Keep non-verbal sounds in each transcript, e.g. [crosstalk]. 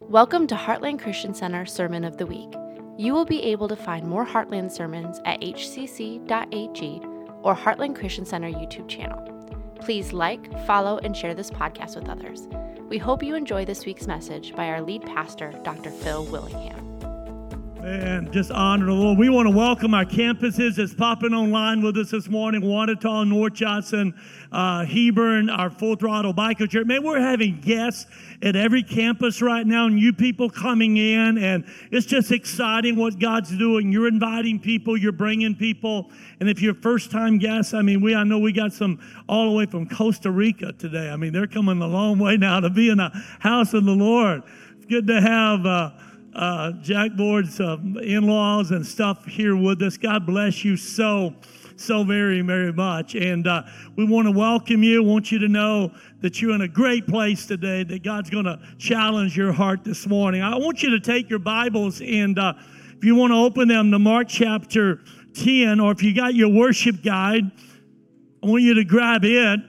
Welcome to Heartland Christian Center Sermon of the Week. You will be able to find more Heartland sermons at hcc.ag or Heartland Christian Center YouTube channel. Please like, follow, and share this podcast with others. We hope you enjoy this week's message by our lead pastor, Dr. Phil Willingham. And just honor the Lord. We want to welcome our campuses that's popping online with us this morning Wanatah, North Judson, uh, Hebron, our Full Throttle Biker Church. Man, we're having guests at every campus right now, new people coming in, and it's just exciting what God's doing. You're inviting people, you're bringing people. And if you're first time guests, I mean, we I know we got some all the way from Costa Rica today. I mean, they're coming a long way now to be in the house of the Lord. It's good to have. Uh, uh, Jack Board's uh, in laws and stuff here with us. God bless you so, so very, very much. And uh, we want to welcome you. want you to know that you're in a great place today, that God's going to challenge your heart this morning. I want you to take your Bibles and uh, if you want to open them to Mark chapter 10, or if you got your worship guide, I want you to grab it.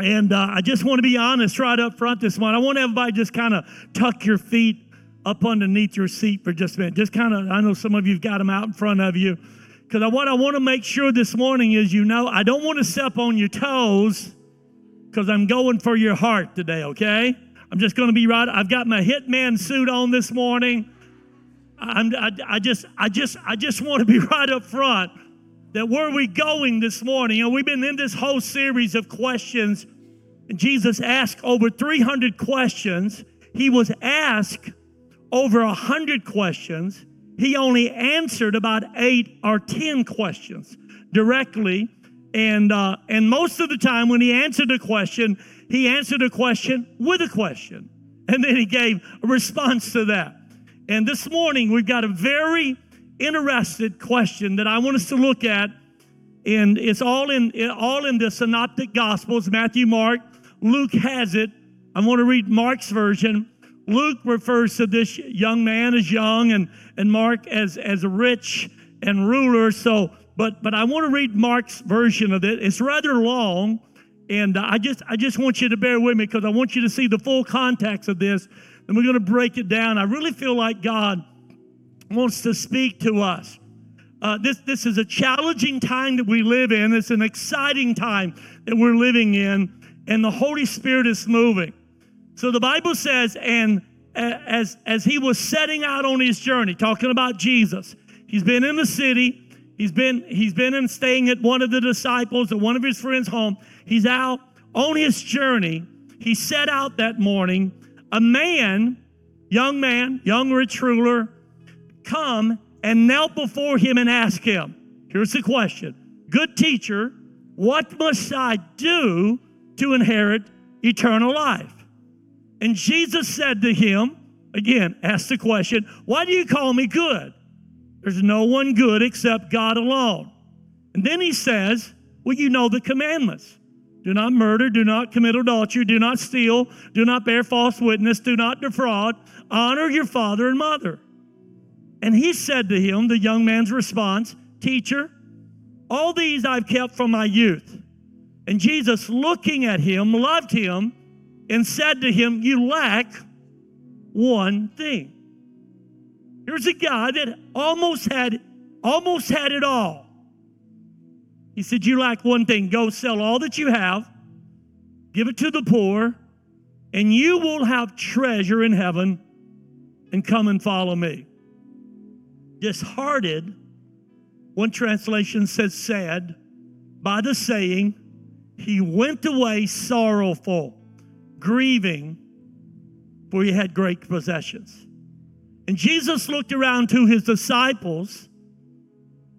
And uh, I just want to be honest right up front this morning. I want everybody just kind of tuck your feet up underneath your seat for just a minute. Just kind of, I know some of you've got them out in front of you. Because what I want to make sure this morning is you know, I don't want to step on your toes because I'm going for your heart today, okay? I'm just going to be right. I've got my hitman suit on this morning. I'm, I, I just, I just, I just want to be [laughs] right up front that where we going this morning? And we've been in this whole series of questions. Jesus asked over 300 questions. He was asked over a hundred questions. He only answered about eight or ten questions directly, and uh, and most of the time when he answered a question, he answered a question with a question, and then he gave a response to that. And this morning we've got a very interested question that I want us to look at, and it's all in all in the Synoptic Gospels: Matthew, Mark, Luke has it. I want to read Mark's version. Luke refers to this young man as young and, and Mark as, as rich and ruler. So, but, but I want to read Mark's version of it. It's rather long. And I just, I just want you to bear with me because I want you to see the full context of this. And we're going to break it down. I really feel like God wants to speak to us. Uh, this, this is a challenging time that we live in. It's an exciting time that we're living in, and the Holy Spirit is moving. So the Bible says, and as, as he was setting out on his journey, talking about Jesus, he's been in the city, he's been, he's been in staying at one of the disciples or one of his friends' home. He's out on his journey. He set out that morning. A man, young man, young rich ruler, come and knelt before him and asked him, here's the question, good teacher, what must I do to inherit eternal life? And Jesus said to him, again, ask the question, Why do you call me good? There's no one good except God alone. And then he says, Well, you know the commandments. Do not murder, do not commit adultery, do not steal, do not bear false witness, do not defraud, honor your father and mother. And he said to him, the young man's response, Teacher, all these I've kept from my youth. And Jesus, looking at him, loved him and said to him, You lack one thing. Here's a guy that almost had almost had it all. He said, You lack one thing. Go sell all that you have, give it to the poor, and you will have treasure in heaven, and come and follow me. Disheartened, one translation says sad, by the saying, he went away sorrowful grieving, for he had great possessions. And Jesus looked around to his disciples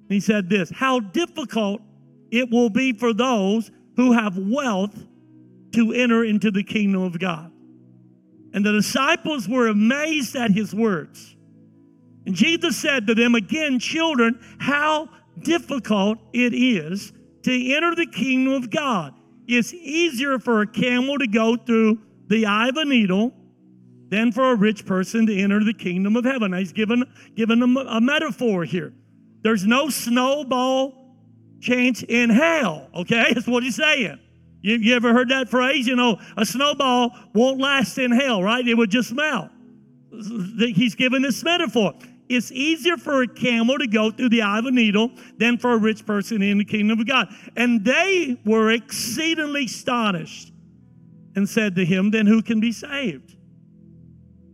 and he said, This, how difficult it will be for those who have wealth to enter into the kingdom of God. And the disciples were amazed at his words. And Jesus said to them, Again, children, how difficult it is to enter the kingdom of God. It's easier for a camel to go through the eye of a needle than for a rich person to enter the kingdom of heaven. he's given, given a, metaphor here. There's no snowball chance in hell, okay? [laughs] That's what he's saying. You, you ever heard that phrase? You know, a snowball won't last in hell, right? It would just melt. he's given this metaphor. It's easier for a camel to go through the eye of a needle than for a rich person in the kingdom of God. And they were exceedingly astonished and said to him, Then who can be saved?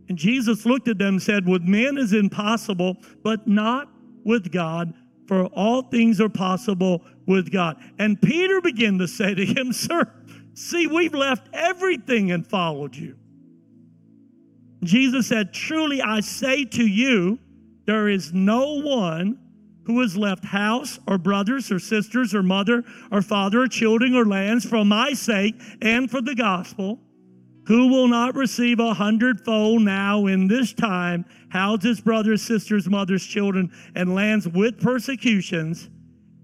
And Jesus looked at them and said, With men is impossible, but not with God, for all things are possible with God. And Peter began to say to him, Sir, see, we've left everything and followed you. Jesus said, Truly I say to you, there is no one who has left house or brothers or sisters or mother or father or children or lands for my sake and for the gospel who will not receive a hundredfold now in this time houses, brothers, sisters, mothers, children, and lands with persecutions,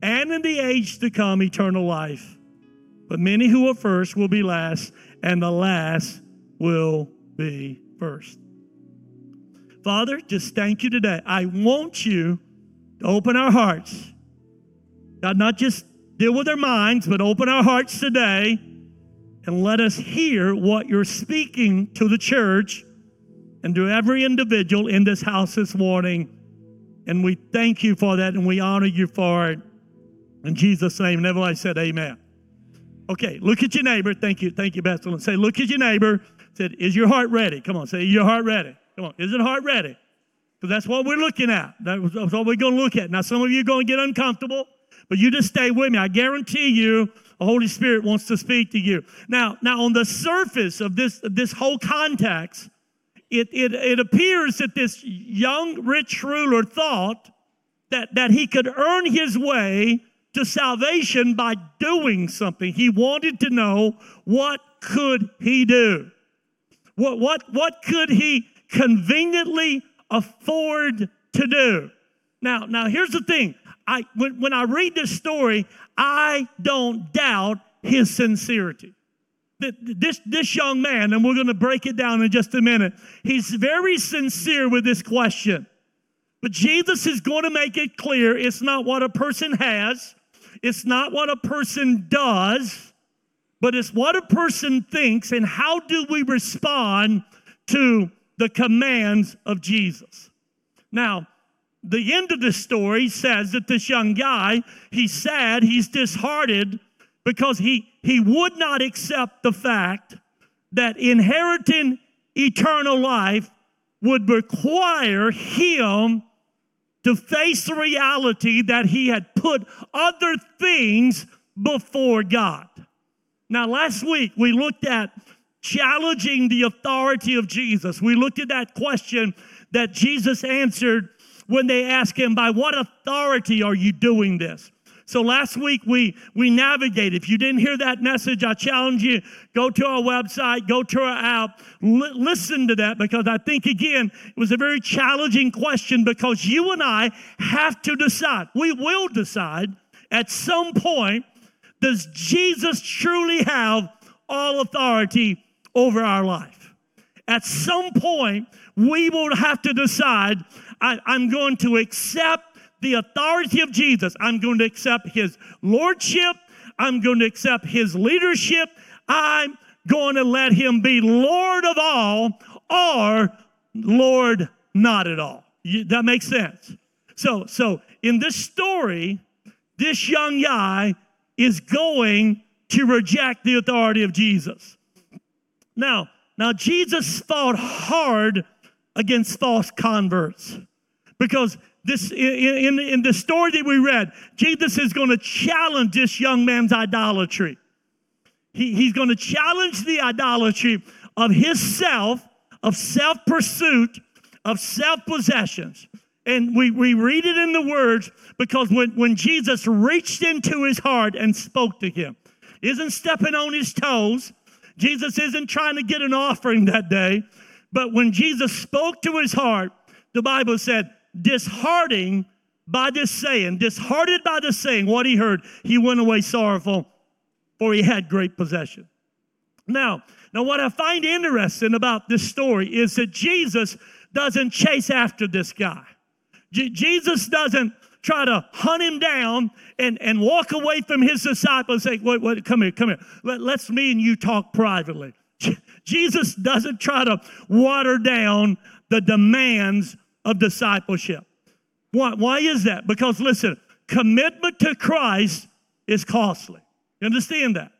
and in the age to come eternal life. But many who are first will be last, and the last will be first. Father, just thank you today. I want you to open our hearts. God, not just deal with our minds, but open our hearts today and let us hear what you're speaking to the church and to every individual in this house this morning. And we thank you for that and we honor you for it. In Jesus' name, and everybody said, Amen. Okay, look at your neighbor. Thank you. Thank you, Bethel. Say, look at your neighbor. Said, is your heart ready? Come on, say, your heart ready? Come on, is it heart ready? Because that's what we're looking at. That's what we're going to look at. Now, some of you are going to get uncomfortable, but you just stay with me. I guarantee you, the Holy Spirit wants to speak to you. Now, now on the surface of this, this whole context, it, it, it appears that this young rich ruler thought that, that he could earn his way to salvation by doing something. He wanted to know what could he do? What, what, what could he conveniently afford to do. Now, now here's the thing. I when, when I read this story, I don't doubt his sincerity. This, this young man, and we're going to break it down in just a minute, he's very sincere with this question. But Jesus is going to make it clear it's not what a person has, it's not what a person does, but it's what a person thinks and how do we respond to the commands of Jesus. Now, the end of the story says that this young guy, he's sad, he's disheartened because he, he would not accept the fact that inheriting eternal life would require him to face the reality that he had put other things before God. Now, last week we looked at challenging the authority of Jesus. We looked at that question that Jesus answered when they asked him, By what authority are you doing this? So last week we we navigated. If you didn't hear that message, I challenge you go to our website, go to our app, li- listen to that because I think again it was a very challenging question because you and I have to decide. We will decide at some point does Jesus truly have all authority over our life. At some point, we will have to decide I, I'm going to accept the authority of Jesus. I'm going to accept his lordship. I'm going to accept his leadership. I'm going to let him be Lord of all or Lord not at all. that makes sense. So, so in this story, this young guy is going to reject the authority of Jesus. Now, now Jesus fought hard against false converts because this in, in, in the story that we read, Jesus is going to challenge this young man's idolatry. He, he's going to challenge the idolatry of his self, of self pursuit, of self possessions. And we, we read it in the words because when, when Jesus reached into his heart and spoke to him, isn't stepping on his toes, Jesus isn't trying to get an offering that day, but when Jesus spoke to his heart, the Bible said, disheartening by this saying, disheartened by the saying, what he heard, he went away sorrowful, for he had great possession. Now, now what I find interesting about this story is that Jesus doesn't chase after this guy. Jesus doesn't try to hunt him down and, and walk away from his disciples and say, wait, wait, come here, come here. Let, let's me and you talk privately. Jesus doesn't try to water down the demands of discipleship. Why, why is that? Because listen, commitment to Christ is costly. You understand that?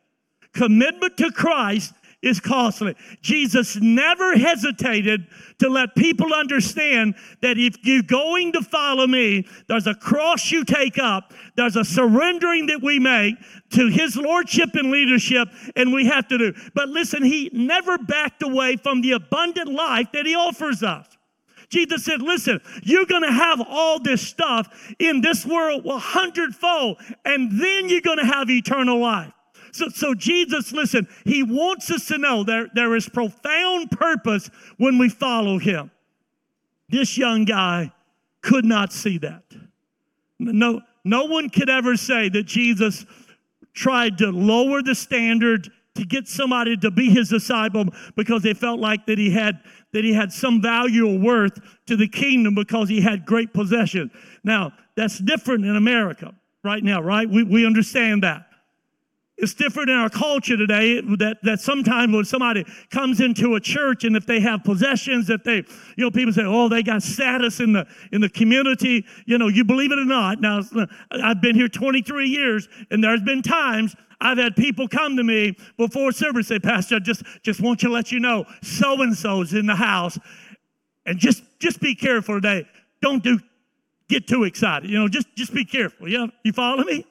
Commitment to Christ is costly. Jesus never hesitated to let people understand that if you're going to follow me, there's a cross you take up, there's a surrendering that we make to his lordship and leadership, and we have to do. But listen, he never backed away from the abundant life that he offers us. Jesus said, Listen, you're going to have all this stuff in this world a hundredfold, and then you're going to have eternal life. So, so Jesus, listen, he wants us to know there, there is profound purpose when we follow him. This young guy could not see that. No, no one could ever say that Jesus tried to lower the standard to get somebody to be his disciple because they felt like that he had that he had some value or worth to the kingdom because he had great possession. Now, that's different in America right now, right? We, we understand that. It's different in our culture today that, that sometimes when somebody comes into a church and if they have possessions, if they, you know, people say, oh, they got status in the in the community, you know, you believe it or not. Now, I've been here 23 years and there's been times I've had people come to me before service say, Pastor, I just, just want to let you know, so-and-so's in the house. And just, just be careful today. Don't do, get too excited. You know, just, just be careful. Yeah, you follow me?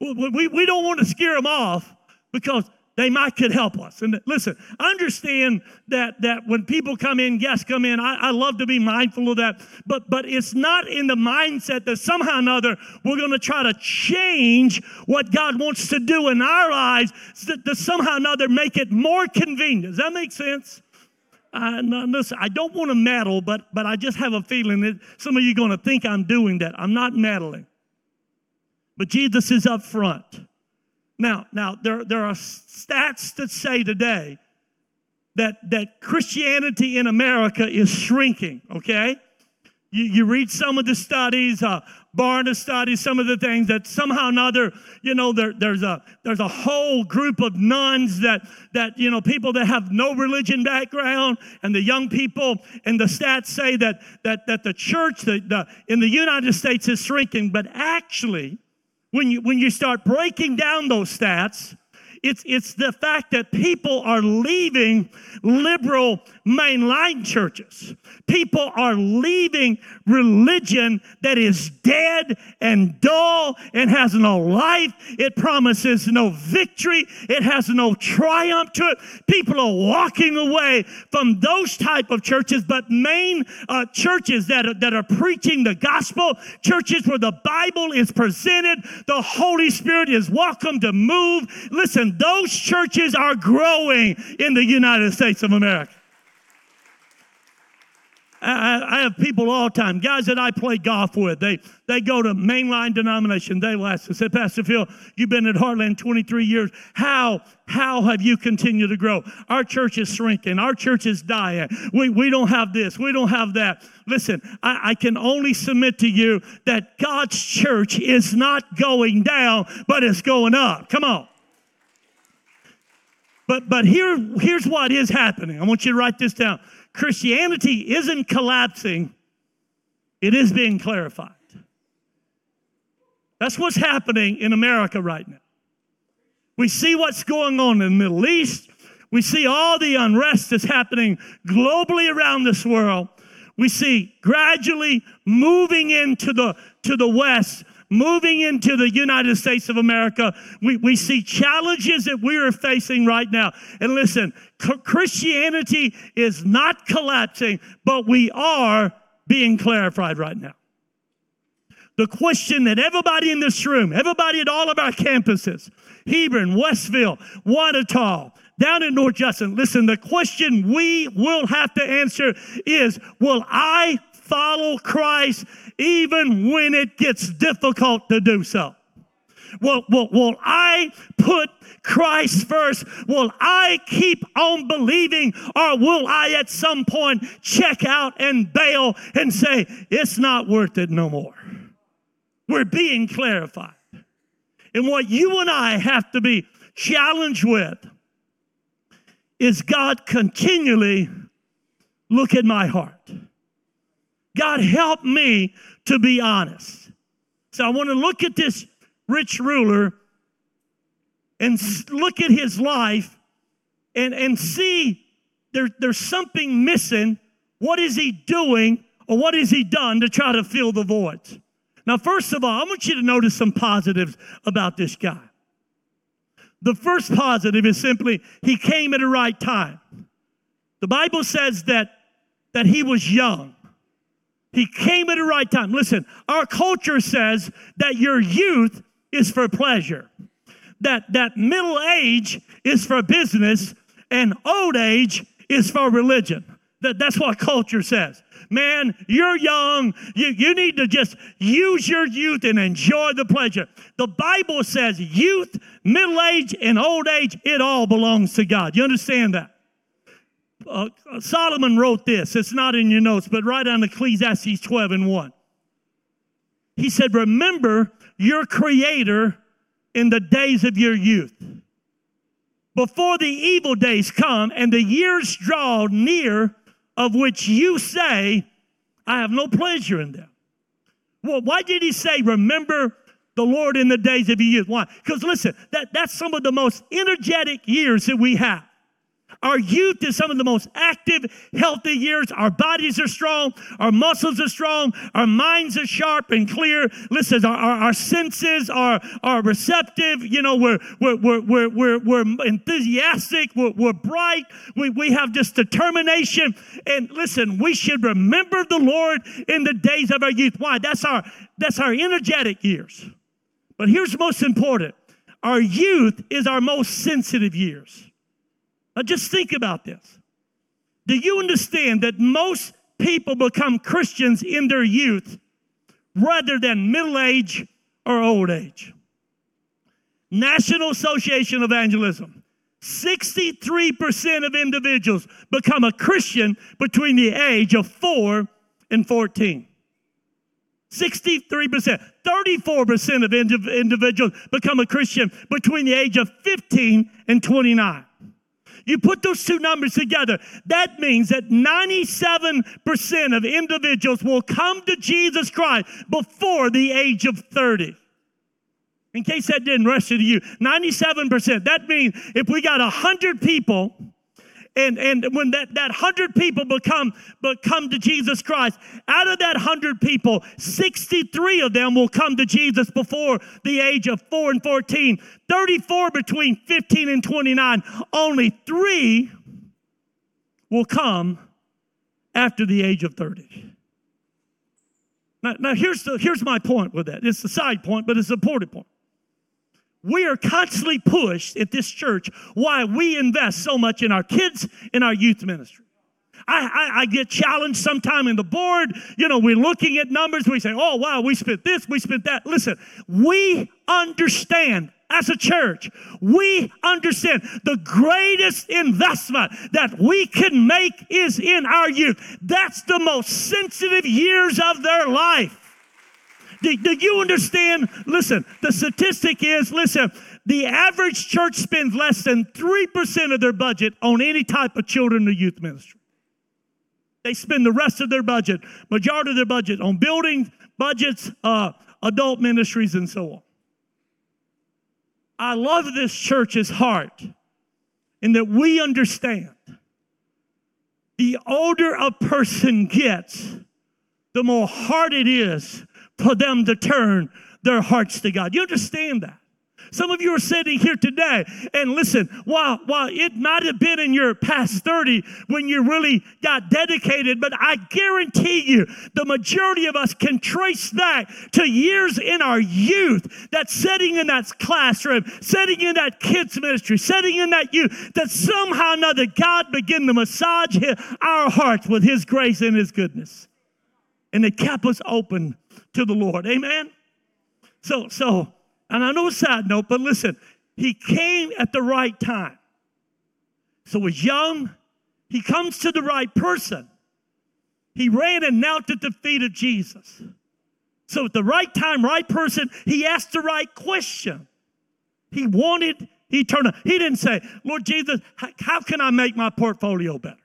We, we don't want to scare them off because they might could help us. And listen, understand that that when people come in, guests come in, I, I, love to be mindful of that. But but it's not in the mindset that somehow or another we're going to try to change what God wants to do in our lives to, to somehow or another make it more convenient. Does that make sense? Uh, no, listen, I don't want to meddle, but but I just have a feeling that some of you are going to think I'm doing that. I'm not meddling. But Jesus is up front. Now, now there, there are stats that say today that, that Christianity in America is shrinking, okay? You, you read some of the studies, uh, Barna studies, some of the things that somehow or another, you know, there, there's a there's a whole group of nones that that you know people that have no religion background, and the young people, and the stats say that that that the church the, the, in the United States is shrinking, but actually, when you, when you start breaking down those stats, it's, it's the fact that people are leaving liberal mainline churches. People are leaving religion that is dead and dull and has no life. It promises no victory. It has no triumph to it. People are walking away from those type of churches, but main uh, churches that are, that are preaching the gospel, churches where the Bible is presented, the Holy Spirit is welcome to move. Listen, those churches are growing in the United States of America. I, I, have people all the time, guys that I play golf with. They they go to mainline denomination. They ask and say, Pastor Phil, you've been at Heartland 23 years. How how have you continued to grow? Our church is shrinking. Our church is dying. We we don't have this. We don't have that. Listen, I, I can only submit to you that God's church is not going down, but it's going up. Come on. But but here here's what is happening. I want you to write this down. Christianity isn't collapsing, it is being clarified. That's what's happening in America right now. We see what's going on in the Middle East. We see all the unrest that's happening globally around this world. We see gradually moving into the, to the West moving into the United States of America, we, we see challenges that we are facing right now. And listen, Christianity is not collapsing, but we are being clarified right now. The question that everybody in this room, everybody at all of our campuses, Hebron, Westville, Wanatah, down in North Judson, listen, the question we will have to answer is Will I follow Christ even when it gets difficult to do so? Will, will, will I put Christ first? Will I keep on believing or will I at some point check out and bail and say, it's not worth it no more? We're being clarified. And what you and I have to be challenged with is God continually look at my heart. God, help me to be honest. So I want to look at this rich ruler and look at his life and, and see there, there's something missing. What is he doing or what has he done to try to fill the voids? Now, first of all, I want you to notice some positives about this guy. The first positive is simply he came at the right time. The Bible says that, that he was young. He came at the right time. Listen, our culture says that your youth is for pleasure, that, that middle age is for business, and old age is for religion. That, that's what culture says. Man, you're young. You, you need to just use your youth and enjoy the pleasure. The Bible says youth, middle age, and old age, it all belongs to God. You understand that? Uh, Solomon wrote this. It's not in your notes, but right on Ecclesiastes 12 and 1. He said, Remember your Creator in the days of your youth before the evil days come and the years draw near of which you say, I have no pleasure in them. Well, why did he say, remember the Lord in the days of your youth? Why? Because listen, that, that's some of the most energetic years that we have. Our youth is some of the most active, healthy years. Our bodies are strong. Our muscles are strong. Our minds are sharp and clear. Listen, our, our, our senses are, are receptive. You know, we're, we're, we're, we're, we're, we're enthusiastic. We're, we're bright. We, we have just determination. And listen, we should remember the Lord in the days of our youth. Why? That's our, that's our energetic years. But here's the most important. Our youth is our most sensitive years. Now, just think about this. Do you understand that most people become Christians in their youth rather than middle age or old age? National Association of Evangelism. 63% of individuals become a Christian between the age of 4 and 14. 63%. 34% of individuals become a Christian between the age of 15 and 29. You put those two numbers together, that means that 97% of individuals will come to Jesus Christ before the age of 30. In case that didn't register to you, 97%. That means if we got 100 people and, and when that, that hundred people become, become to Jesus Christ, out of that hundred people, 63 of them will come to Jesus before the age of 4 and 14, 34 between 15 and 29. Only three will come after the age of 30. Now, now here's, the, here's my point with that. It's a side point, but it's an important point we are constantly pushed at this church why we invest so much in our kids in our youth ministry. I, I, I, get challenged sometime in the board. You know, we're looking at numbers. We say, oh, wow, we spent this, we spent that. Listen, we understand as a church, we understand the greatest investment that we can make is in our youth. That's the most sensitive years of their life. Do, do you understand? Listen, the statistic is listen, the average church spends less than 3% of their budget on any type of children or youth ministry. They spend the rest of their budget, majority of their budget, on building budgets, uh, adult ministries, and so on. I love this church's heart in that we understand the older a person gets, the more hard it is for them to turn their hearts to God. You understand that? Some of you are sitting here today and listen, while, while it might have been in your past 30 when you really got dedicated, but I guarantee you the majority of us can trace that to years in our youth that sitting in that classroom, sitting in that kids ministry, sitting in that youth, that somehow or another God began to massage our hearts with his grace and his goodness. And it kept us open to the Lord. Amen? So, so, and I know a side note, but listen, he came at the right time. So he's young, he comes to the right person. He ran and knelt at the feet of Jesus. So at the right time, right person, he asked the right question. He wanted eternal. He didn't say, Lord Jesus, how can I make my portfolio better?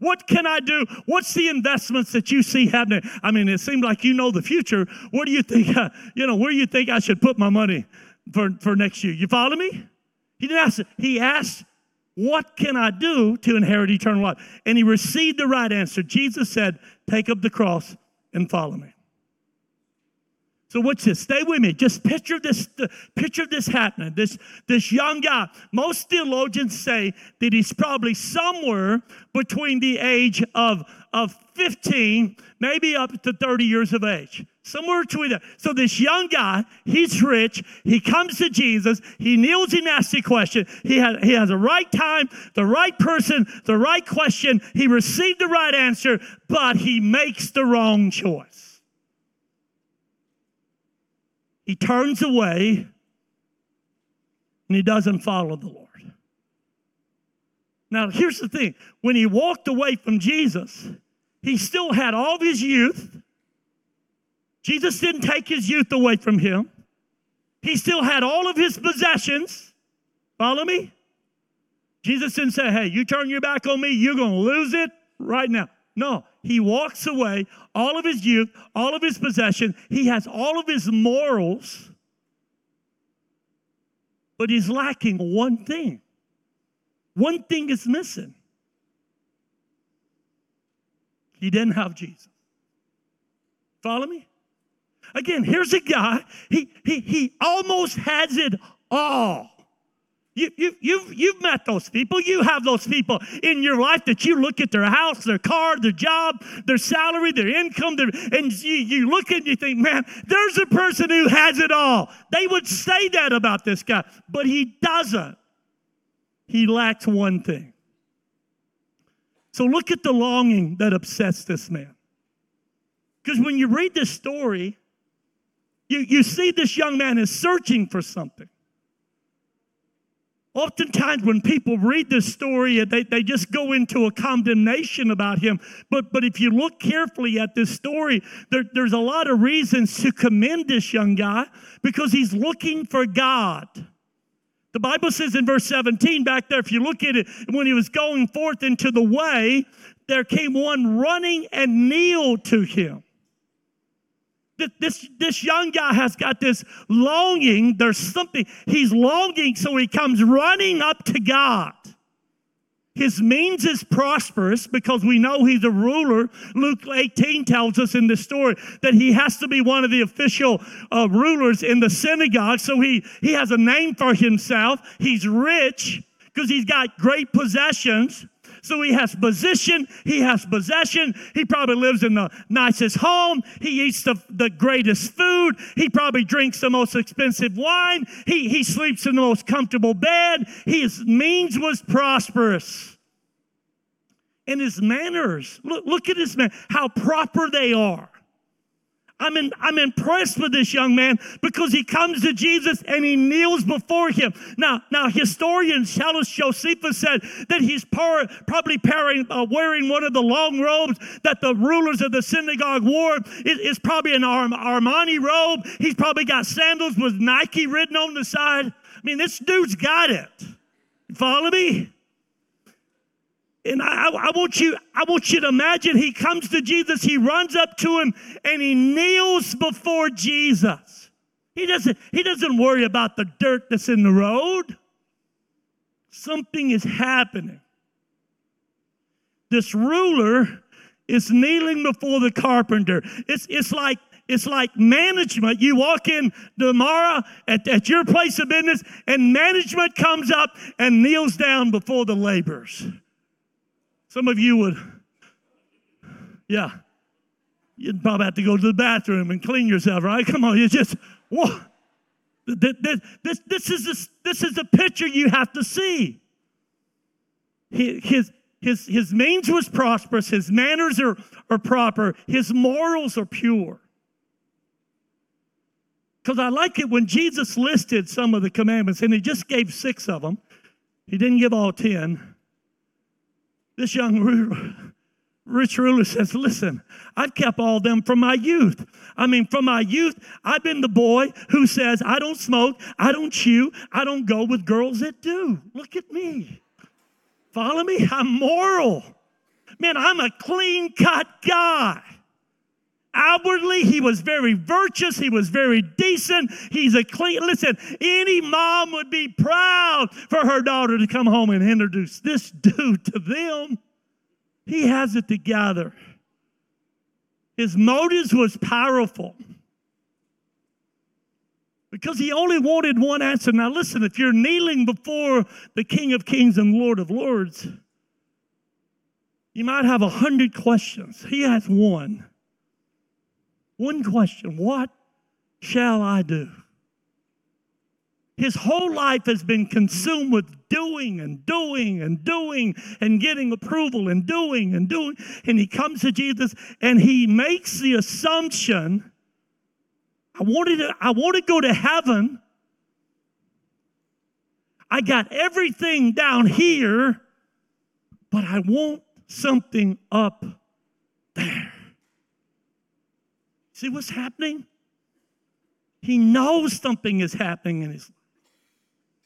What can I do? What's the investments that you see happening? I mean, it seemed like you know the future. What do you think? Uh, you know, where do you think I should put my money for, for next year? You follow me? He didn't ask. He asked, "What can I do to inherit eternal life?" And he received the right answer. Jesus said, "Take up the cross and follow me." So what's this? Stay with me. Just picture this. Picture this happening. This this young guy. Most theologians say that he's probably somewhere between the age of of 15, maybe up to 30 years of age. Somewhere between that. So this young guy, he's rich. He comes to Jesus. He kneels and asks the question. He has he has the right time, the right person, the right question. He received the right answer, but he makes the wrong choice. He turns away and he doesn't follow the Lord. Now, here's the thing when he walked away from Jesus, he still had all of his youth. Jesus didn't take his youth away from him. He still had all of his possessions. Follow me? Jesus didn't say, hey, you turn your back on me, you're going to lose it right now. No, he walks away, all of his youth, all of his possession. He has all of his morals, but he's lacking one thing. One thing is missing. He didn't have Jesus. Follow me? Again, here's a guy, he, he, he almost has it all. You, you, you've, you've met those people. You have those people in your life that you look at their house, their car, their job, their salary, their income, their, and you, you look and you think, man, there's a person who has it all. They would say that about this guy, but he doesn't. He lacks one thing. So look at the longing that upsets this man. Because when you read this story, you, you see this young man is searching for something. Oftentimes, when people read this story, uh, they, they just go into a condemnation about him. But, but if you look carefully at this story, there, there's a lot of reasons to commend this young guy because he's looking for God. The Bible says in verse 17 back there, if you look at it, when he was going forth into the way, there came one running and kneeled to him this, this young guy has got this longing. There's something, he's longing, so he comes running up to God. His means is prosperous because we know he's a ruler. Luke 18 tells us in the story that he has to be one of the official uh, rulers in the synagogue. So he, he has a name for himself. He's rich because he's got great possessions. So he has position, he has possession, he probably lives in the nicest home, he eats the, the greatest food, he probably drinks the most expensive wine, he, he sleeps in the most comfortable bed, his means was prosperous. And his manners, look, look at his man, how proper they are. I'm, in, I'm impressed with this young man because he comes to Jesus and he kneels before him. Now, now historians tell us Josephus said that he's par, probably pairing, uh, wearing one of the long robes that the rulers of the synagogue wore. It, it's probably an Armani robe. He's probably got sandals with Nike written on the side. I mean, this dude's got it. Follow me? And I, I, want you, I want you to imagine he comes to Jesus, he runs up to him, and he kneels before Jesus. He doesn't, he doesn't worry about the dirt that's in the road. Something is happening. This ruler is kneeling before the carpenter. It's, it's like it's like management. You walk in tomorrow at, at your place of business, and management comes up and kneels down before the laborers. Some of you would, yeah, you'd probably have to go to the bathroom and clean yourself, right? Come on, you just, whoa. This, this, this, is this, this is the picture you have to see. His, his, his means was prosperous, his manners are, are proper, his morals are pure. Because I like it when Jesus listed some of the commandments, and he just gave six of them. He didn't give all ten. This young rich ruler says, Listen, I've kept all them from my youth. I mean, from my youth, I've been the boy who says, I don't smoke, I don't chew, I don't go with girls that do. Look at me. Follow me? I'm moral. Man, I'm a clean cut guy. Outwardly, he was very virtuous. He was very decent. He's a clean. Listen, any mom would be proud for her daughter to come home and introduce this [laughs] dude to them. He has it together. His motives was powerful because he only wanted one answer. Now, listen, if you're kneeling before the King of Kings and Lord of Lords, you might have a hundred questions. He has one. One question What shall I do? His whole life has been consumed with doing and doing and doing and getting approval and doing and doing. And he comes to Jesus and he makes the assumption I wanted to, I want to go to heaven. I got everything down here, but I want something up there. See what's happening? He knows something is happening in his life.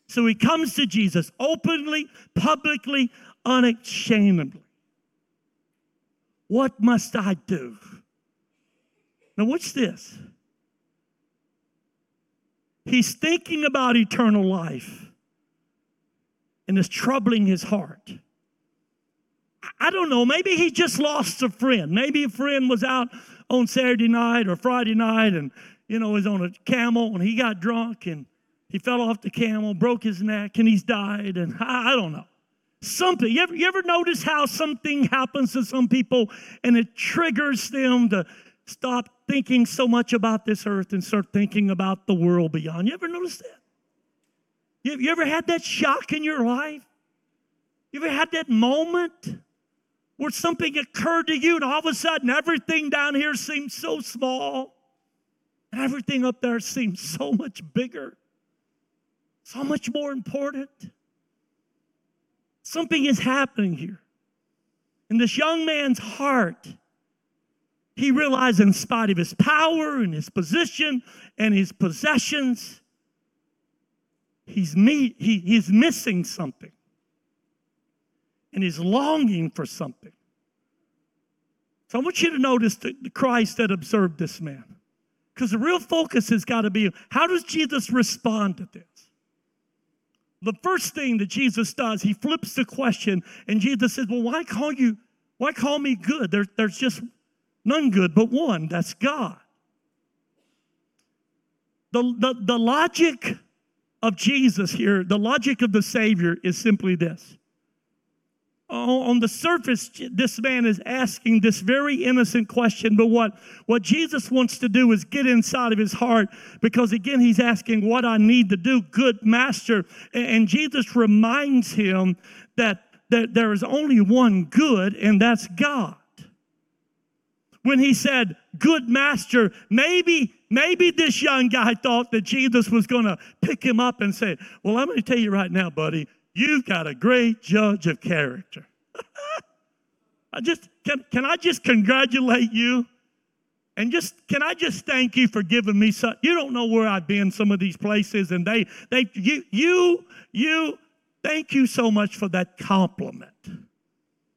So he comes to Jesus openly, publicly, unashamedly. What must I do? Now, what's this? He's thinking about eternal life and it's troubling his heart. I don't know, maybe he just lost a friend. Maybe a friend was out on Saturday night or Friday night and, you know, was on a camel and he got drunk and he fell off the camel, broke his neck, and he's died. And I, I don't know. Something. You ever, you ever notice how something happens to some people and it triggers them to stop thinking so much about this earth and start thinking about the world beyond. You ever notice that? You, you ever had that shock in your life? You ever had that moment where something occurred to you and all of a sudden everything down here seems so small and everything up there seems so much bigger, so much more important? Something is happening here. In this young man's heart, he realized, in spite of his power and his position and his possessions, he's, me, he, he's missing something. And he's longing for something. So I want you to notice the, the Christ that observed this man. Because the real focus has got to be how does Jesus respond to this? The first thing that Jesus does, he flips the question, and Jesus says, Well, why call you, why call me good? There, there's just None good but one, that's God. The, the, the logic of Jesus here, the logic of the Savior is simply this. On the surface, this man is asking this very innocent question, but what, what Jesus wants to do is get inside of his heart because, again, he's asking what I need to do, good master. And Jesus reminds him that, that there is only one good, and that's God when he said, Good master, maybe, maybe this young guy thought that Jesus was going to pick him up and say, Well, I'm going to tell you right now, buddy, you've got a great judge of character. [laughs] I just can, can I just congratulate you? And just can I just thank you for giving me such you don't know where I've been some of these places and they they you you you thank you so much for that compliment.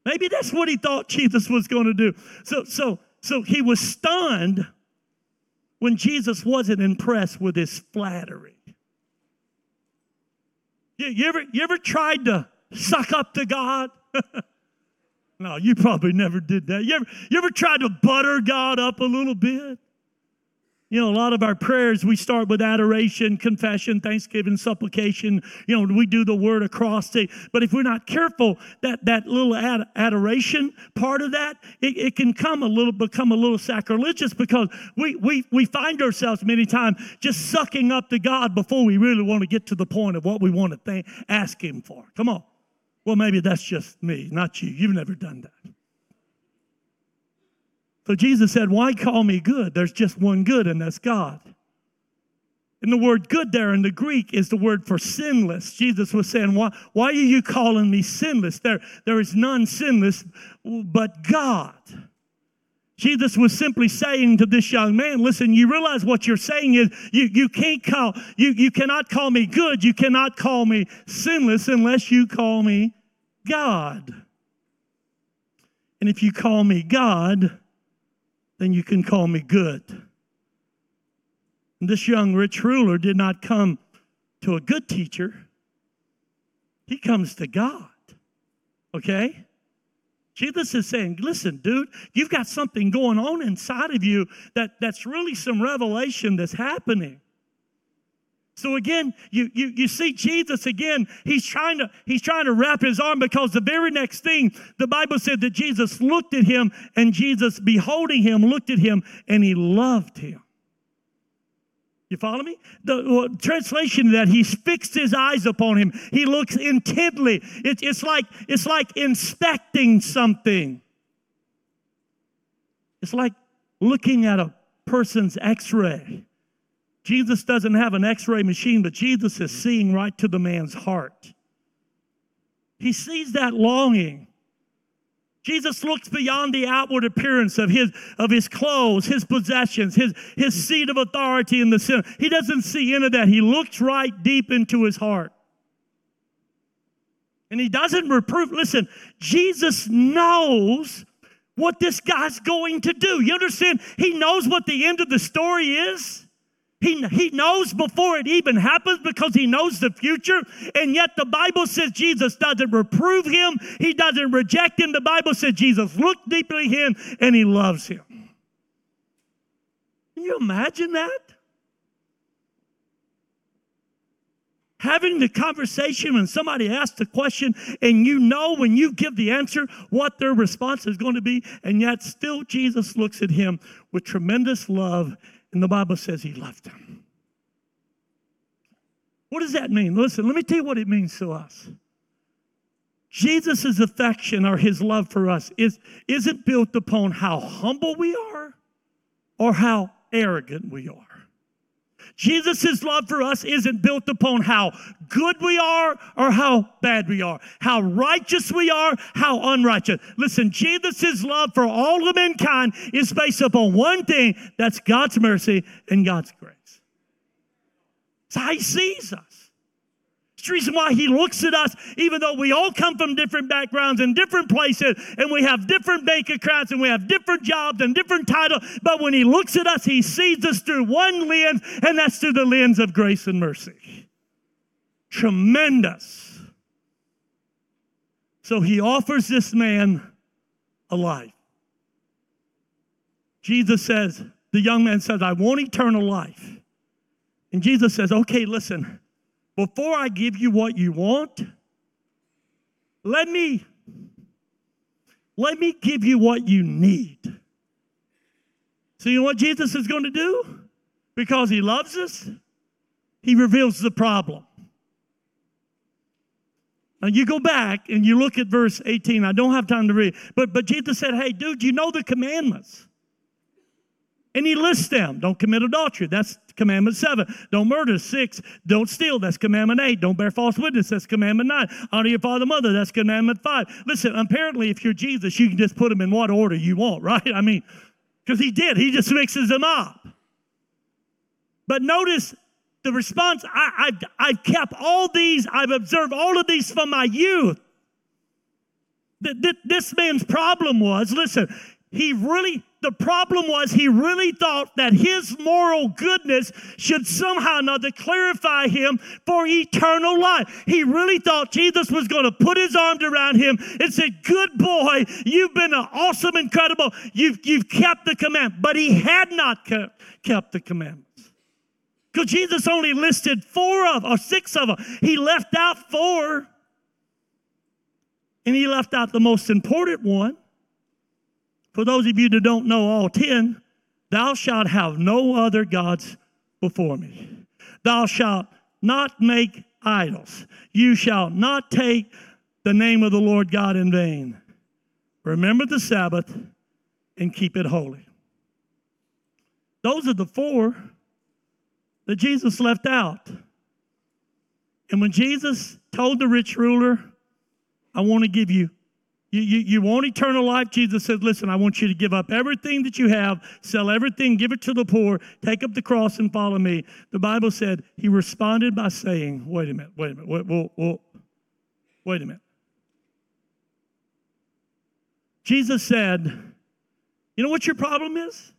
Maybe that's what he thought Jesus was going to do. So so so he was stunned when Jesus wasn't impressed with his flattery. You, you, ever, you ever tried to suck up to God? [laughs] no, you probably never did that. You ever, you ever tried to butter God up a little bit? You know, a lot of our prayers, we start with adoration, confession, thanksgiving, supplication. You know, we do the word across. acrostic. But if we're not careful, that, that little ad- adoration part of that, it, it can come a little, become a little sacrilegious because we, we, we find ourselves many times just sucking up to God before we really want to get to the point of what we want to ask Him for. Come on. Well, maybe that's just me, not you. You've never done that. So Jesus said, Why call me good? There's just one good, and that's God. And the word good there in the Greek is the word for sinless. Jesus was saying, Why, why are you calling me sinless? There, there is none sinless but God. Jesus was simply saying to this young man, listen, you realize what you're saying is you, you can't call, you, you cannot call me good, you cannot call me sinless unless you call me God. And if you call me God, then you can call me good. And this young rich ruler did not come to a good teacher, he comes to God. Okay? Jesus is saying, listen, dude, you've got something going on inside of you that, that's really some revelation that's happening. So again, you, you, you see Jesus again, he's trying to he's trying to wrap his arm because the very next thing, the Bible said that Jesus looked at him and Jesus beholding him looked at him and he loved him. You follow me? The well, translation of that, he fixed his eyes upon him. He looks intently. It, it's, like, it's like inspecting something. It's like looking at a person's x ray. Jesus doesn't have an x ray machine, but Jesus is seeing right to the man's heart. He sees that longing. Jesus looks beyond the outward appearance of his, of his clothes, his possessions, his, his seat of authority in the sin. He doesn't see any of that. He looks right deep into his heart. And he doesn't reprove. Listen, Jesus knows what this guy's going to do. You understand? He knows what the end of the story is. He, he knows before it even happens because he knows the future. And yet the Bible says Jesus doesn't reprove him, he doesn't reject him. The Bible says Jesus looked deeply him and he loves him. Can you imagine that? Having the conversation when somebody asks the question, and you know when you give the answer what their response is going to be, and yet still Jesus looks at him with tremendous love and the Bible says he loved him. What does that mean? Listen, let me tell you what it means to us. Jesus' affection or his love for us is, isn't built upon how humble we are or how arrogant we are. Jesus' love for us isn't built upon how good we are or how bad we are, how righteous we are, how unrighteous. Listen, Jesus' love for all of mankind is based upon one thing that's God's mercy and God's grace. It's how He sees us the reason why he looks at us, even though we all come from different backgrounds and different places, and we have different bank accounts and we have different jobs and different titles. But when he looks at us, he sees us through one lens, and that's through the lens of grace and mercy. Tremendous. So he offers this man a life. Jesus says, the young man says, I want eternal life. And Jesus says, okay, listen, before I give you what you want, let me let me give you what you need. So you know what Jesus is going to do? Because he loves us, he reveals the problem. Now you go back and you look at verse 18. I don't have time to read, but but Jesus said, "Hey, dude, you know the commandments." And he lists them. Don't commit adultery. That's commandment seven. Don't murder. Six. Don't steal. That's commandment eight. Don't bear false witness. That's commandment nine. Honor your father and mother. That's commandment five. Listen, apparently, if you're Jesus, you can just put them in what order you want, [laughs] right? I mean, because he did. He just mixes them up. But notice the response I, I, I've kept all these, I've observed all of these from my youth. This man's problem was listen, he really, the problem was he really thought that his moral goodness should somehow or another clarify him for eternal life. He really thought Jesus was going to put his arms around him and say, Good boy, you've been an awesome, incredible, you've, you've kept the command. But he had not kept, kept the commandments. Because Jesus only listed four of or six of them. He left out four. And he left out the most important one. For those of you that don't know all 10, thou shalt have no other gods before me. Thou shalt not make idols. You shall not take the name of the Lord God in vain. Remember the Sabbath and keep it holy. Those are the four that Jesus left out. And when Jesus told the rich ruler, I want to give you you, you, you want eternal life? Jesus said, Listen, I want you to give up everything that you have, sell everything, give it to the poor, take up the cross and follow me. The Bible said he responded by saying, Wait a minute, wait a minute, wait, wait a minute. Jesus said, You know what your problem is?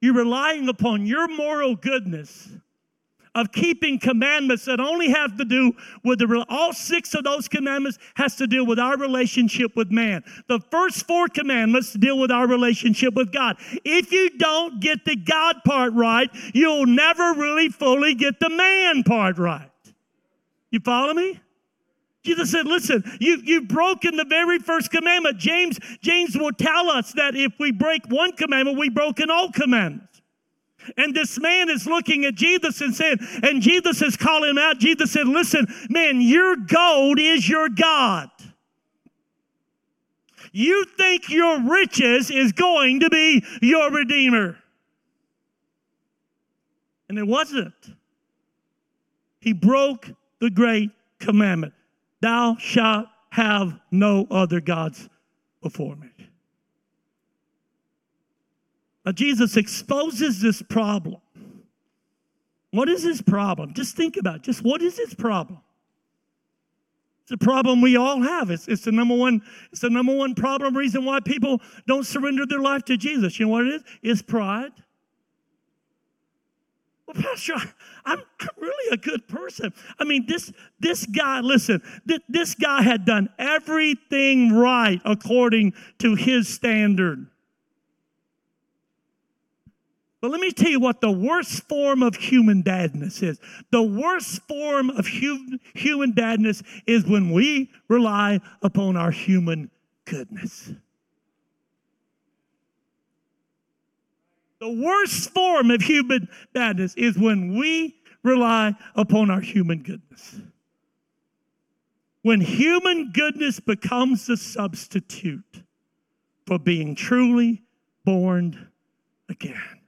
You're relying upon your moral goodness of keeping commandments that only have to do with the all six of those commandments has to deal with our relationship with man. The first four commandments deal with our relationship with God. If you don't get the God part right, you'll never really fully get the man part right. You follow me? Jesus said, listen, you, you've broken the very first commandment. James, James will tell us that if we break one commandment, we've broken all commandments. And this man is looking at Jesus and saying, and Jesus is calling him out. Jesus said, Listen, man, your gold is your God. You think your riches is going to be your Redeemer. And it wasn't. He broke the great commandment Thou shalt have no other gods before me. Now, Jesus exposes this problem. What is his problem? Just think about it. Just what is his problem? It's a problem we all have. It's, it's the number one, it's the number one problem reason why people don't surrender their life to Jesus. You know what it is? It's pride. Well, Pastor, I'm really a good person. I mean, this this guy, listen, th- this guy had done everything right according to his standard. But let me tell you what the worst form of human badness is. The worst form of hu- human badness is when we rely upon our human goodness. The worst form of human badness is when we rely upon our human goodness. When human goodness becomes the substitute for being truly born again.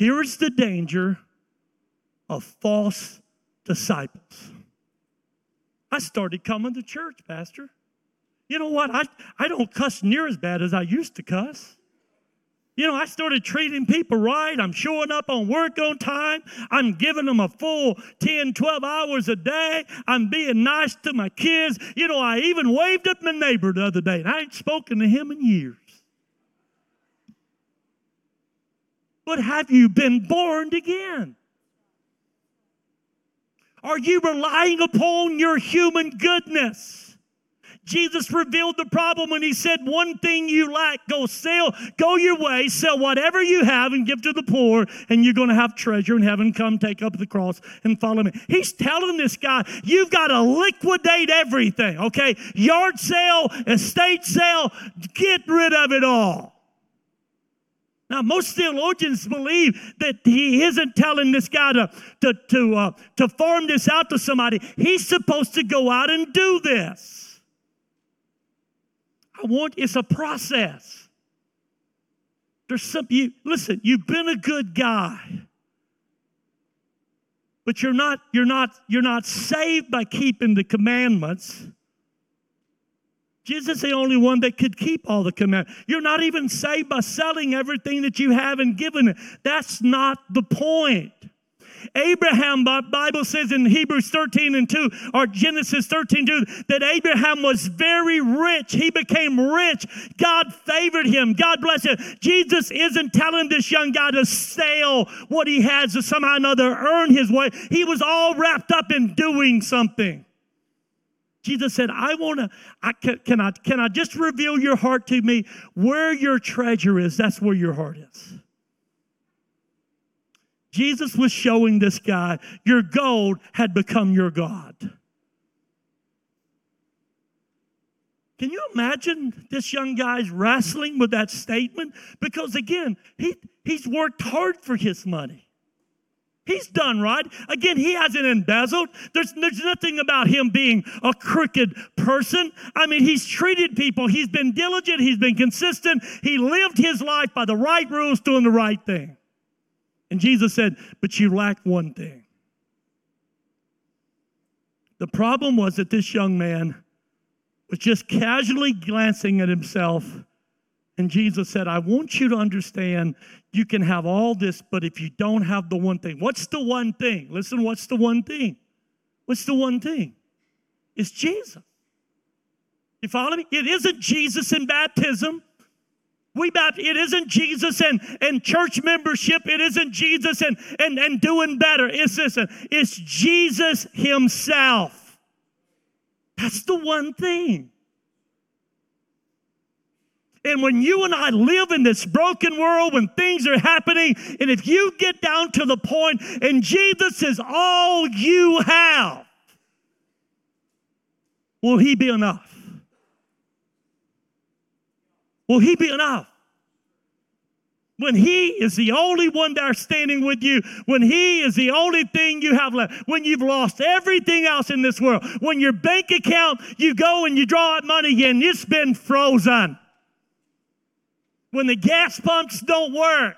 Here's the danger of false disciples. I started coming to church, Pastor. You know what? I, I don't cuss near as bad as I used to cuss. You know, I started treating people right. I'm showing up on work on time. I'm giving them a full 10, 12 hours a day. I'm being nice to my kids. You know, I even waved at my neighbor the other day, and I ain't spoken to him in years. But have you been born again? Are you relying upon your human goodness? Jesus revealed the problem when he said, One thing you lack, go sell, go your way, sell whatever you have and give to the poor, and you're going to have treasure in heaven. Come take up the cross and follow me. He's telling this guy, You've got to liquidate everything, okay? Yard sale, estate sale, get rid of it all. Now, most theologians believe that he isn't telling this guy to, to, to, uh, to farm this out to somebody. He's supposed to go out and do this. I want, it's a process. There's some, you, listen, you've been a good guy. But you're not, you're not, you're not saved by keeping the commandments. Jesus is the only one that could keep all the commandments. You're not even saved by selling everything that you have and giving it. That's not the point. Abraham, Bible says in Hebrews 13 and 2, or Genesis 13 2, that Abraham was very rich. He became rich. God favored him. God bless him. Jesus isn't telling this young guy to sell what he has to somehow or another earn his way. He was all wrapped up in doing something. Jesus said, I want to, I can, can, I, can I just reveal your heart to me? Where your treasure is, that's where your heart is. Jesus was showing this guy, your gold had become your God. Can you imagine this young guy's wrestling with that statement? Because again, he, he's worked hard for his money. He's done right. Again, he hasn't embezzled. There's, there's nothing about him being a crooked person. I mean, he's treated people. He's been diligent. He's been consistent. He lived his life by the right rules, doing the right thing. And Jesus said, But you lack one thing. The problem was that this young man was just casually glancing at himself and Jesus said, I want you to understand you can have all this, but if you don't have the one thing, what's the one thing? Listen, what's the one thing? What's the one thing? It's Jesus. You follow me? It isn't Jesus in baptism. We baptize, it isn't Jesus and, and church membership. It isn't Jesus and, and, and doing better. It's this, it's Jesus Himself. That's the one thing. And when you and I live in this broken world, when things are happening, and if you get down to the point and Jesus is all you have, will He be enough? Will He be enough? When He is the only one there standing with you, when He is the only thing you have left, when you've lost everything else in this world, when your bank account, you go and you draw out money and it's been frozen. When the gas pumps don't work,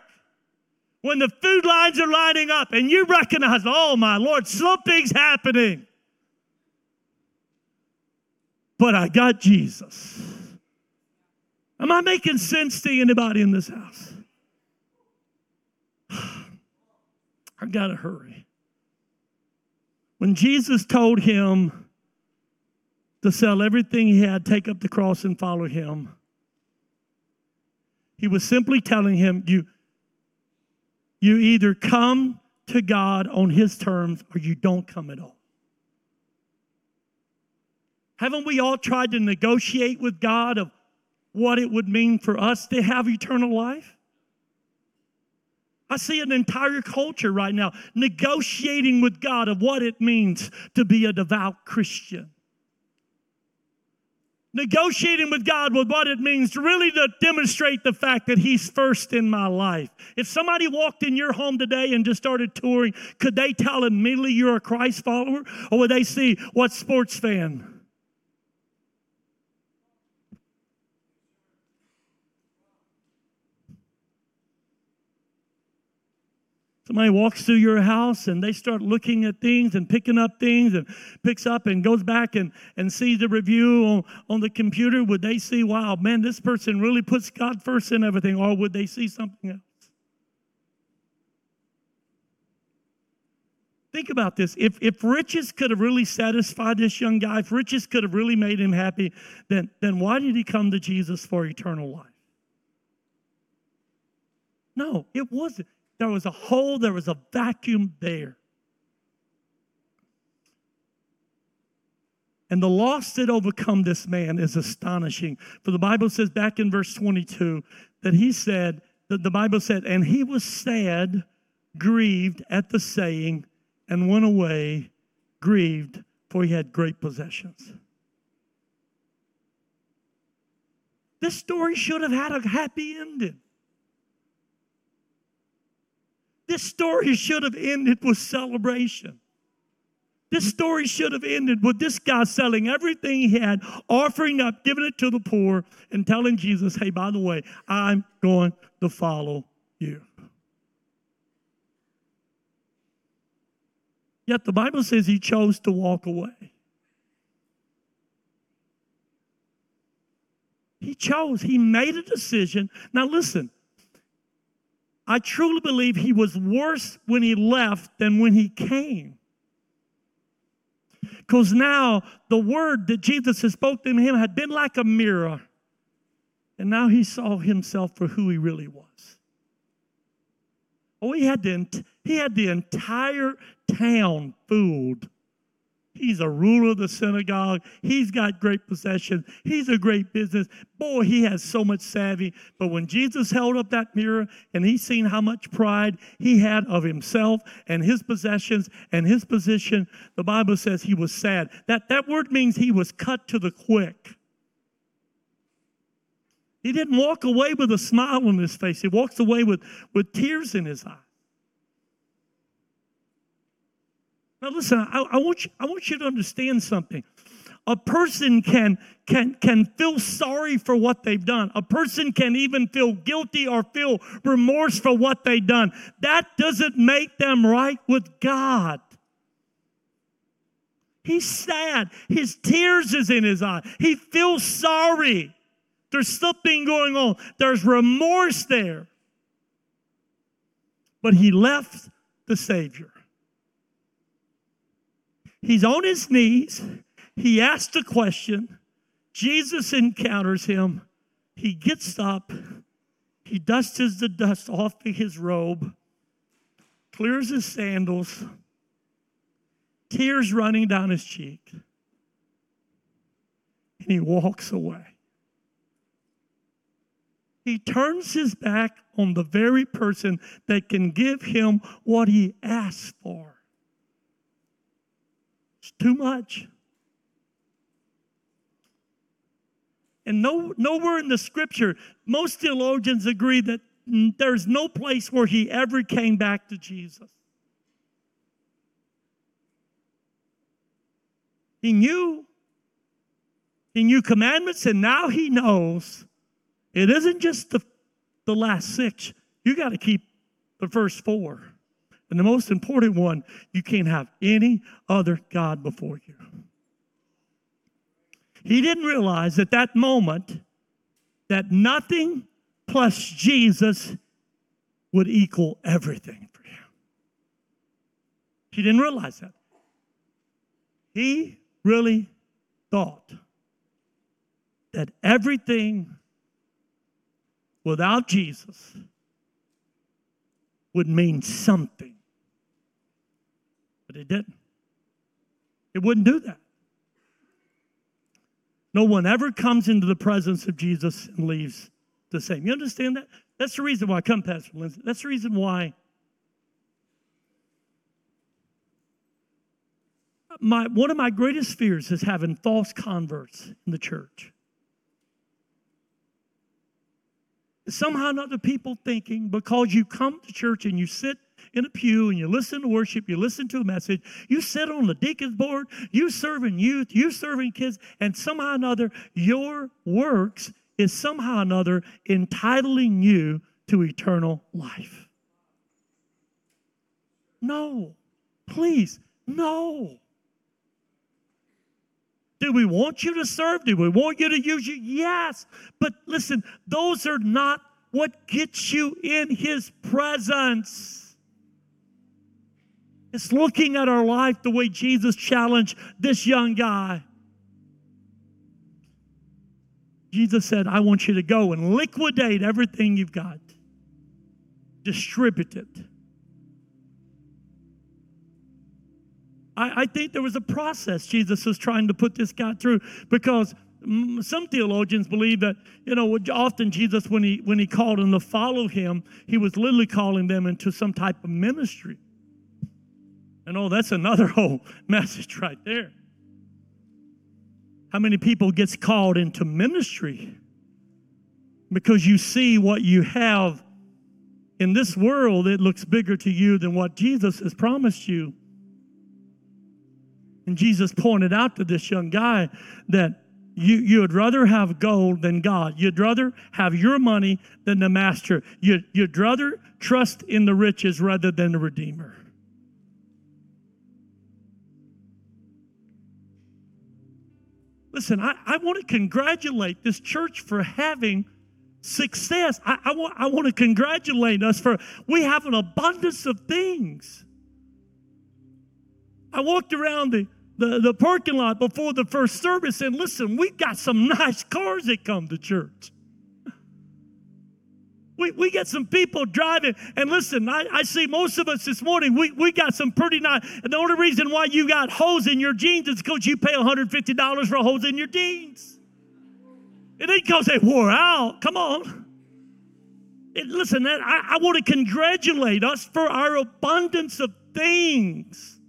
when the food lines are lining up and you recognize, oh my Lord, something's happening. But I got Jesus. Am I making sense to anybody in this house? [sighs] I got to hurry. When Jesus told him to sell everything he had, take up the cross, and follow him, he was simply telling him, You, you either come to God on his terms or you don't come at all. Haven't we all tried to negotiate with God of what it would mean for us to have eternal life? I see an entire culture right now negotiating with God of what it means to be a devout Christian. Negotiating with God with what it means to really to demonstrate the fact that He's first in my life. If somebody walked in your home today and just started touring, could they tell immediately you're a Christ follower? Or would they see what sports fan? Somebody walks through your house and they start looking at things and picking up things and picks up and goes back and, and sees the review on, on the computer. Would they see, wow, man, this person really puts God first in everything? Or would they see something else? Think about this. If, if riches could have really satisfied this young guy, if riches could have really made him happy, then, then why did he come to Jesus for eternal life? No, it wasn't. There was a hole, there was a vacuum there. And the loss that overcome this man is astonishing. For the Bible says back in verse 22 that he said, that the Bible said, and he was sad, grieved at the saying, and went away grieved, for he had great possessions. This story should have had a happy ending. This story should have ended with celebration. This story should have ended with this guy selling everything he had, offering up, giving it to the poor, and telling Jesus, hey, by the way, I'm going to follow you. Yet the Bible says he chose to walk away. He chose, he made a decision. Now, listen, I truly believe he was worse when he left than when he came. Because now the word that Jesus had spoken to him had been like a mirror. And now he saw himself for who he really was. Oh, he had the, he had the entire town fooled He's a ruler of the synagogue. He's got great possessions. He's a great business. Boy, he has so much savvy. But when Jesus held up that mirror and he seen how much pride he had of himself and his possessions and his position, the Bible says he was sad. That, that word means he was cut to the quick. He didn't walk away with a smile on his face. He walks away with, with tears in his eyes. Now, listen, I, I, want you, I want you to understand something. A person can, can, can feel sorry for what they've done. A person can even feel guilty or feel remorse for what they've done. That doesn't make them right with God. He's sad. His tears is in his eye. He feels sorry. There's something going on. There's remorse there. But he left the Savior. He's on his knees. He asks a question. Jesus encounters him. He gets up, he dusts the dust off of his robe, clears his sandals, tears running down his cheek, and he walks away. He turns his back on the very person that can give him what he asked for. It's too much. And no, nowhere in the scripture, most theologians agree that there's no place where he ever came back to Jesus. He knew. He knew commandments, and now he knows it isn't just the, the last six. You got to keep the first four. And the most important one, you can't have any other God before you. He didn't realize at that moment that nothing plus Jesus would equal everything for him. He didn't realize that. He really thought that everything without Jesus would mean something. But it didn't. It wouldn't do that. No one ever comes into the presence of Jesus and leaves the same. You understand that? That's the reason why, come, Pastor Lindsay. That's the reason why my, one of my greatest fears is having false converts in the church. Somehow, other people thinking because you come to church and you sit in a pew and you listen to worship, you listen to a message, you sit on the deacon's board, you serving youth, you serving kids, and somehow or another, your works is somehow another entitling you to eternal life. No, please, no. Do we want you to serve? Do we want you to use you? Yes. But listen, those are not what gets you in His presence. It's looking at our life the way Jesus challenged this young guy. Jesus said, I want you to go and liquidate everything you've got, distribute it. I, I think there was a process Jesus was trying to put this guy through because mm, some theologians believe that you know often jesus when he when he called them to follow him he was literally calling them into some type of ministry and oh, that's another [laughs] whole message right there. How many people gets called into ministry because you see what you have in this world it looks bigger to you than what Jesus has promised you. And Jesus pointed out to this young guy that you, you'd rather have gold than God. You'd rather have your money than the master. You'd, you'd rather trust in the riches rather than the Redeemer. Listen, I, I want to congratulate this church for having success. I, I, want, I want to congratulate us for we have an abundance of things. I walked around the, the, the parking lot before the first service and listen, we've got some [laughs] nice cars that come to church. We, we get some people driving, and listen, I, I see most of us this morning, we, we got some pretty nice. And the only reason why you got holes in your jeans is because you pay $150 for holes in your jeans. It ain't because they wore out. Come on. It, listen, I, I want to congratulate us for our abundance of things.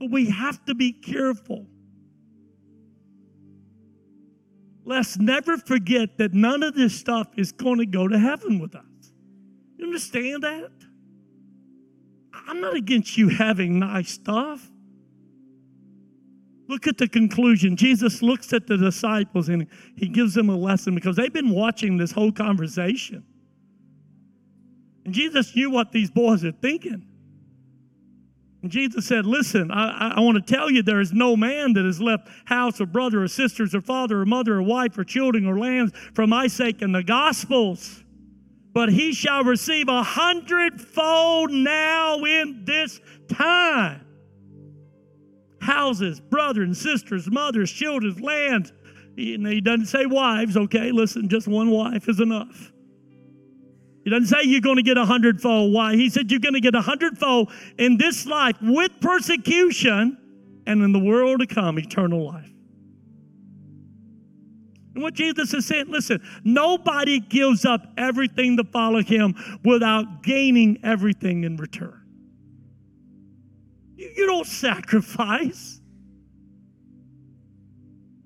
But we have to be careful let's never forget that none of this stuff is going to go to heaven with us. You understand that? I'm not against you having nice stuff. Look at the conclusion. Jesus looks at the disciples and he gives them a lesson because they've been watching this whole conversation. And Jesus knew what these boys are thinking. And Jesus said, Listen, I, I want to tell you there is no man that has left house or brother or sisters or father or mother or wife or children or lands for my sake in the Gospels, but he shall receive a hundredfold now in this time. houses, brothers sisters, mothers, children, lands. He, he doesn't say wives, okay? Listen, just one wife is enough. He doesn't say you're going to get a hundredfold. Why? He said you're going to get a hundredfold in this life with persecution and in the world to come, eternal life. And what Jesus is saying, listen, nobody gives up everything to follow him without gaining everything in return. You, you don't sacrifice.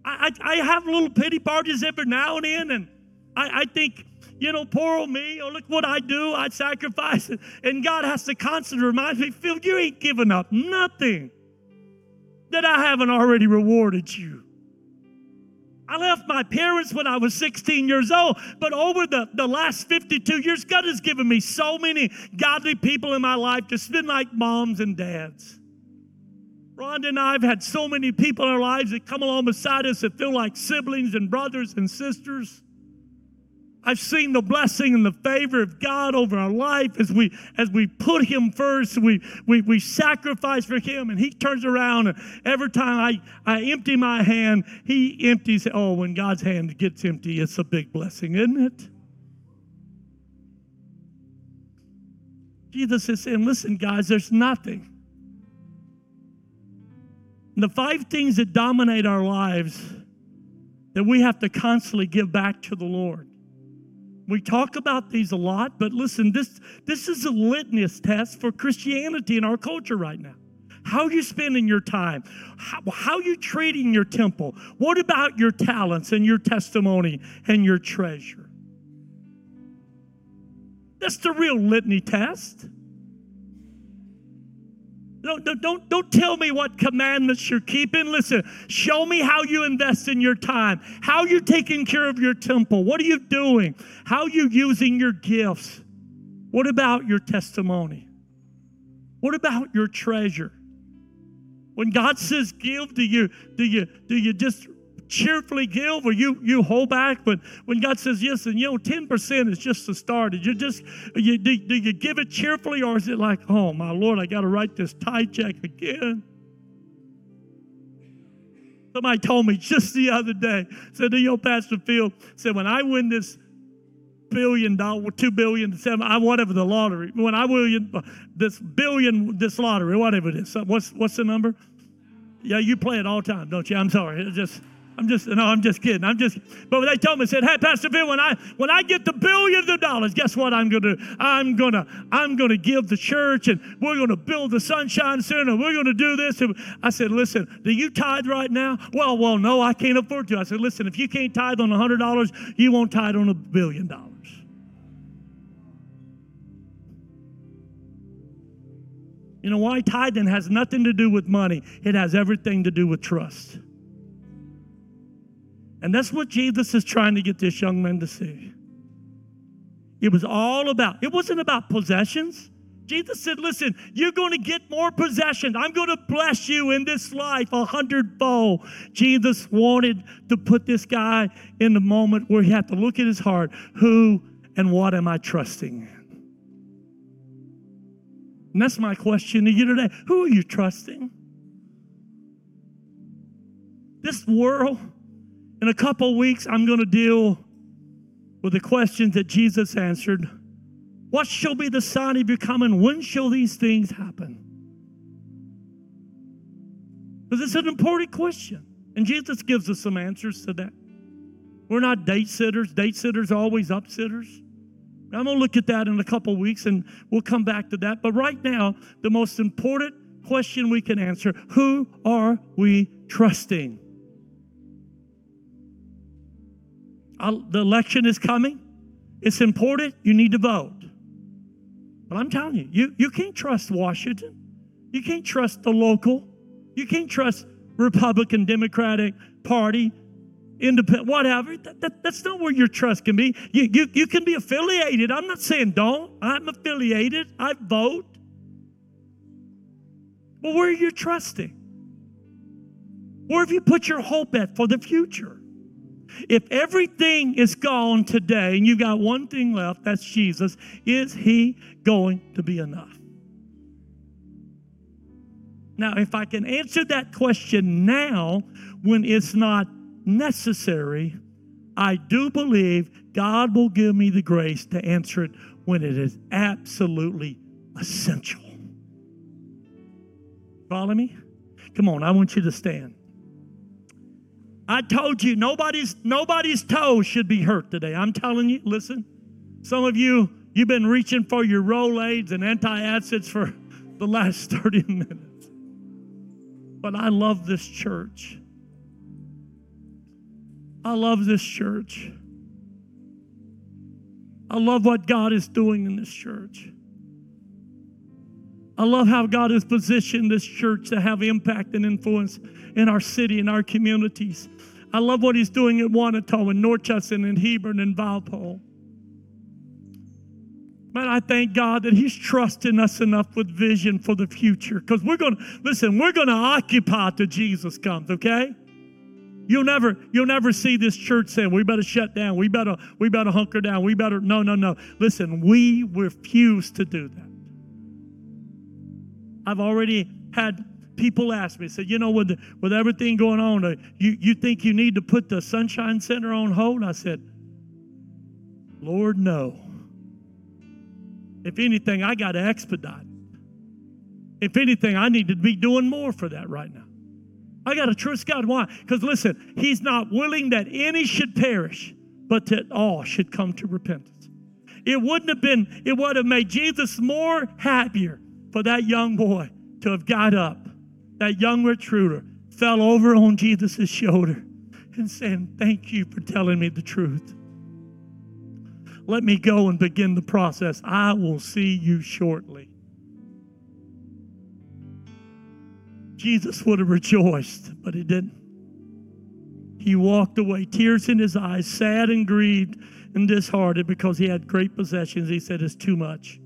I, I, I, have little pity parties every now and then, and I, I think, you know, poor old me, oh, look what I do, I sacrifice. And God has to constantly remind me, Phil, you ain't giving up nothing that I haven't already rewarded you. I left my parents when I was 16 years old, but over the, the last 52 years, God has given me so many godly people in my life to spend like moms and dads. Rhonda and I have had so many people in our lives that come along beside us that feel like siblings and brothers and sisters. I've seen the blessing and the favor of God over our life as we as we put Him first. We we we sacrifice for Him, and He turns around. And every time I I empty my hand, He empties. Oh, when God's hand gets empty, it's a big blessing, isn't it? Jesus is saying, "Listen, guys, there's nothing." And the five things that dominate our lives that we have to constantly give back to the Lord. We talk about these a lot, but listen, this, this is a litmus test for Christianity in our culture right now. How are you spending your time? How, how are you treating your temple? What about your talents and your testimony and your treasure? That's the real litany test. Don't, don't, don't tell me what commandments you're keeping. Listen, show me how you invest in your time, how you're taking care of your temple. What are you doing? How are you using your gifts? What about your testimony? What about your treasure? When God says give, do you do you do you just cheerfully give or you you hold back but when god says yes and you know 10% is just the start you just you do, do you give it cheerfully or is it like oh my lord i got to write this tithe check again somebody told me just the other day said you know pastor phil said when i win this billion dollar, two billion, seven, I whatever the lottery. When I win this billion, this lottery, whatever it is. What's what's the number? Yeah, you play it all time, don't you? I'm sorry. It's just I'm just no, I'm just kidding. I'm just. But they told me, said, "Hey, Pastor Bill, when I when I get the billions of dollars, guess what I'm gonna do? I'm gonna I'm gonna give the church, and we're gonna build the Sunshine Center. We're gonna do this." And I said, "Listen, do you tithe right now?" Well, well, no, I can't afford to. I said, "Listen, if you can't tithe on a hundred dollars, you won't tithe on a billion dollars." You know why? Tithing has nothing to do with money. It has everything to do with trust. And that's what Jesus is trying to get this young man to see. It was all about, it wasn't about possessions. Jesus said, Listen, you're going to get more possessions. I'm going to bless you in this life a hundredfold. Jesus wanted to put this guy in the moment where he had to look at his heart who and what am I trusting? And that's my question to you today. Who are you trusting? This world, in a couple weeks, I'm going to deal with the questions that Jesus answered. What shall be the sign of your coming? When shall these things happen? Because it's an important question. And Jesus gives us some answers to that. We're not date sitters. Date sitters are always upsitters. I'm going to look at that in a couple weeks and we'll come back to that. But right now, the most important question we can answer who are we trusting? The election is coming. It's important. You need to vote. But I'm telling you, you, you can't trust Washington. You can't trust the local. You can't trust Republican, Democratic Party, independent, whatever. That, that, that's not where your trust can be. You, you, you can be affiliated. I'm not saying don't. I'm affiliated. I vote. But where are you trusting? Where have you put your hope at for the future? If everything is gone today and you've got one thing left, that's Jesus, is he going to be enough? Now, if I can answer that question now when it's not necessary, I do believe God will give me the grace to answer it when it is absolutely essential. Follow me? Come on, I want you to stand. I told you nobody's nobody's toe should be hurt today. I'm telling you, listen. Some of you you've been reaching for your Rolaids and antacids for the last [laughs] 30 minutes. But I love this church. I love this church. I love what God is doing in this church. I love how God has positioned this church to have impact and influence in our city in our communities. I love what He's doing at Wanatah and North Judson and Hebron and Valpo. Man, I thank God that He's trusting us enough with vision for the future. Because we're to, listen, we're to occupy till Jesus comes, okay? You'll never, you'll never see this church saying, we better shut down, we better, we better hunker down, we better. No, no, no. Listen, we refuse to do that. I've already had people ask me, said, you know, with, with everything going on, uh, you, you think you need to put the Sunshine Center on hold? I said, Lord, no. If anything, I got to expedite. If anything, I need to be doing more for that right now. I got to trust God. Why? Because listen, He's not willing that any should perish, but that all should come to repentance. It wouldn't have been, it would have made Jesus more happier for that young boy to have got up, that young recruiter fell over on Jesus' shoulder and saying, Thank you for telling me the truth. Let me go and begin the process. I will see you shortly. Jesus would have rejoiced, but he didn't. He walked away, tears in his eyes, sad and grieved and disheartened because he had great possessions. He said, It's too much.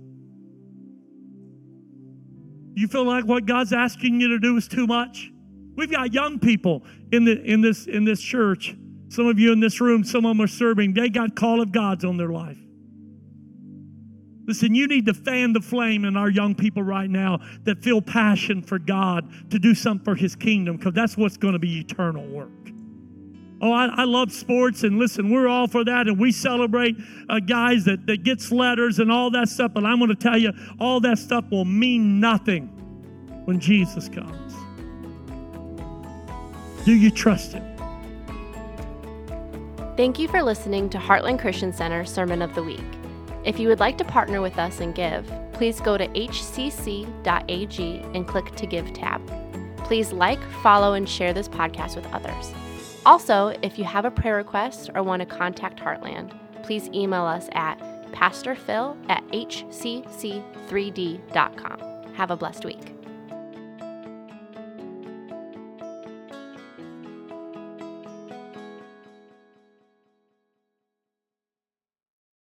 You feel like what God's asking you to do is too much? We've got young people in, the, in, this, in this church. Some of you in this room, some of them are serving. They got call of God's on their life. Listen, you need to fan the flame in our young people right now that feel passion for God to do something for His kingdom because that's what's going to be eternal work. Oh, I, I, love sports, and listen, we're all for that, and we celebrate uh, guys that, that gets letters and all that stuff. But I'm going to tell you, all that stuff will mean nothing when Jesus comes. Do you trust Him? Thank you for listening to Heartland Christian Center Sermon of the Week. If you would like to partner with us and give, please go to hcc.ag and click to Give tab. Please like, follow, and share this podcast with others. Also, if you have a prayer request or want to contact Heartland, please email us at pastorphil at hcc3d.com. Have a blessed week.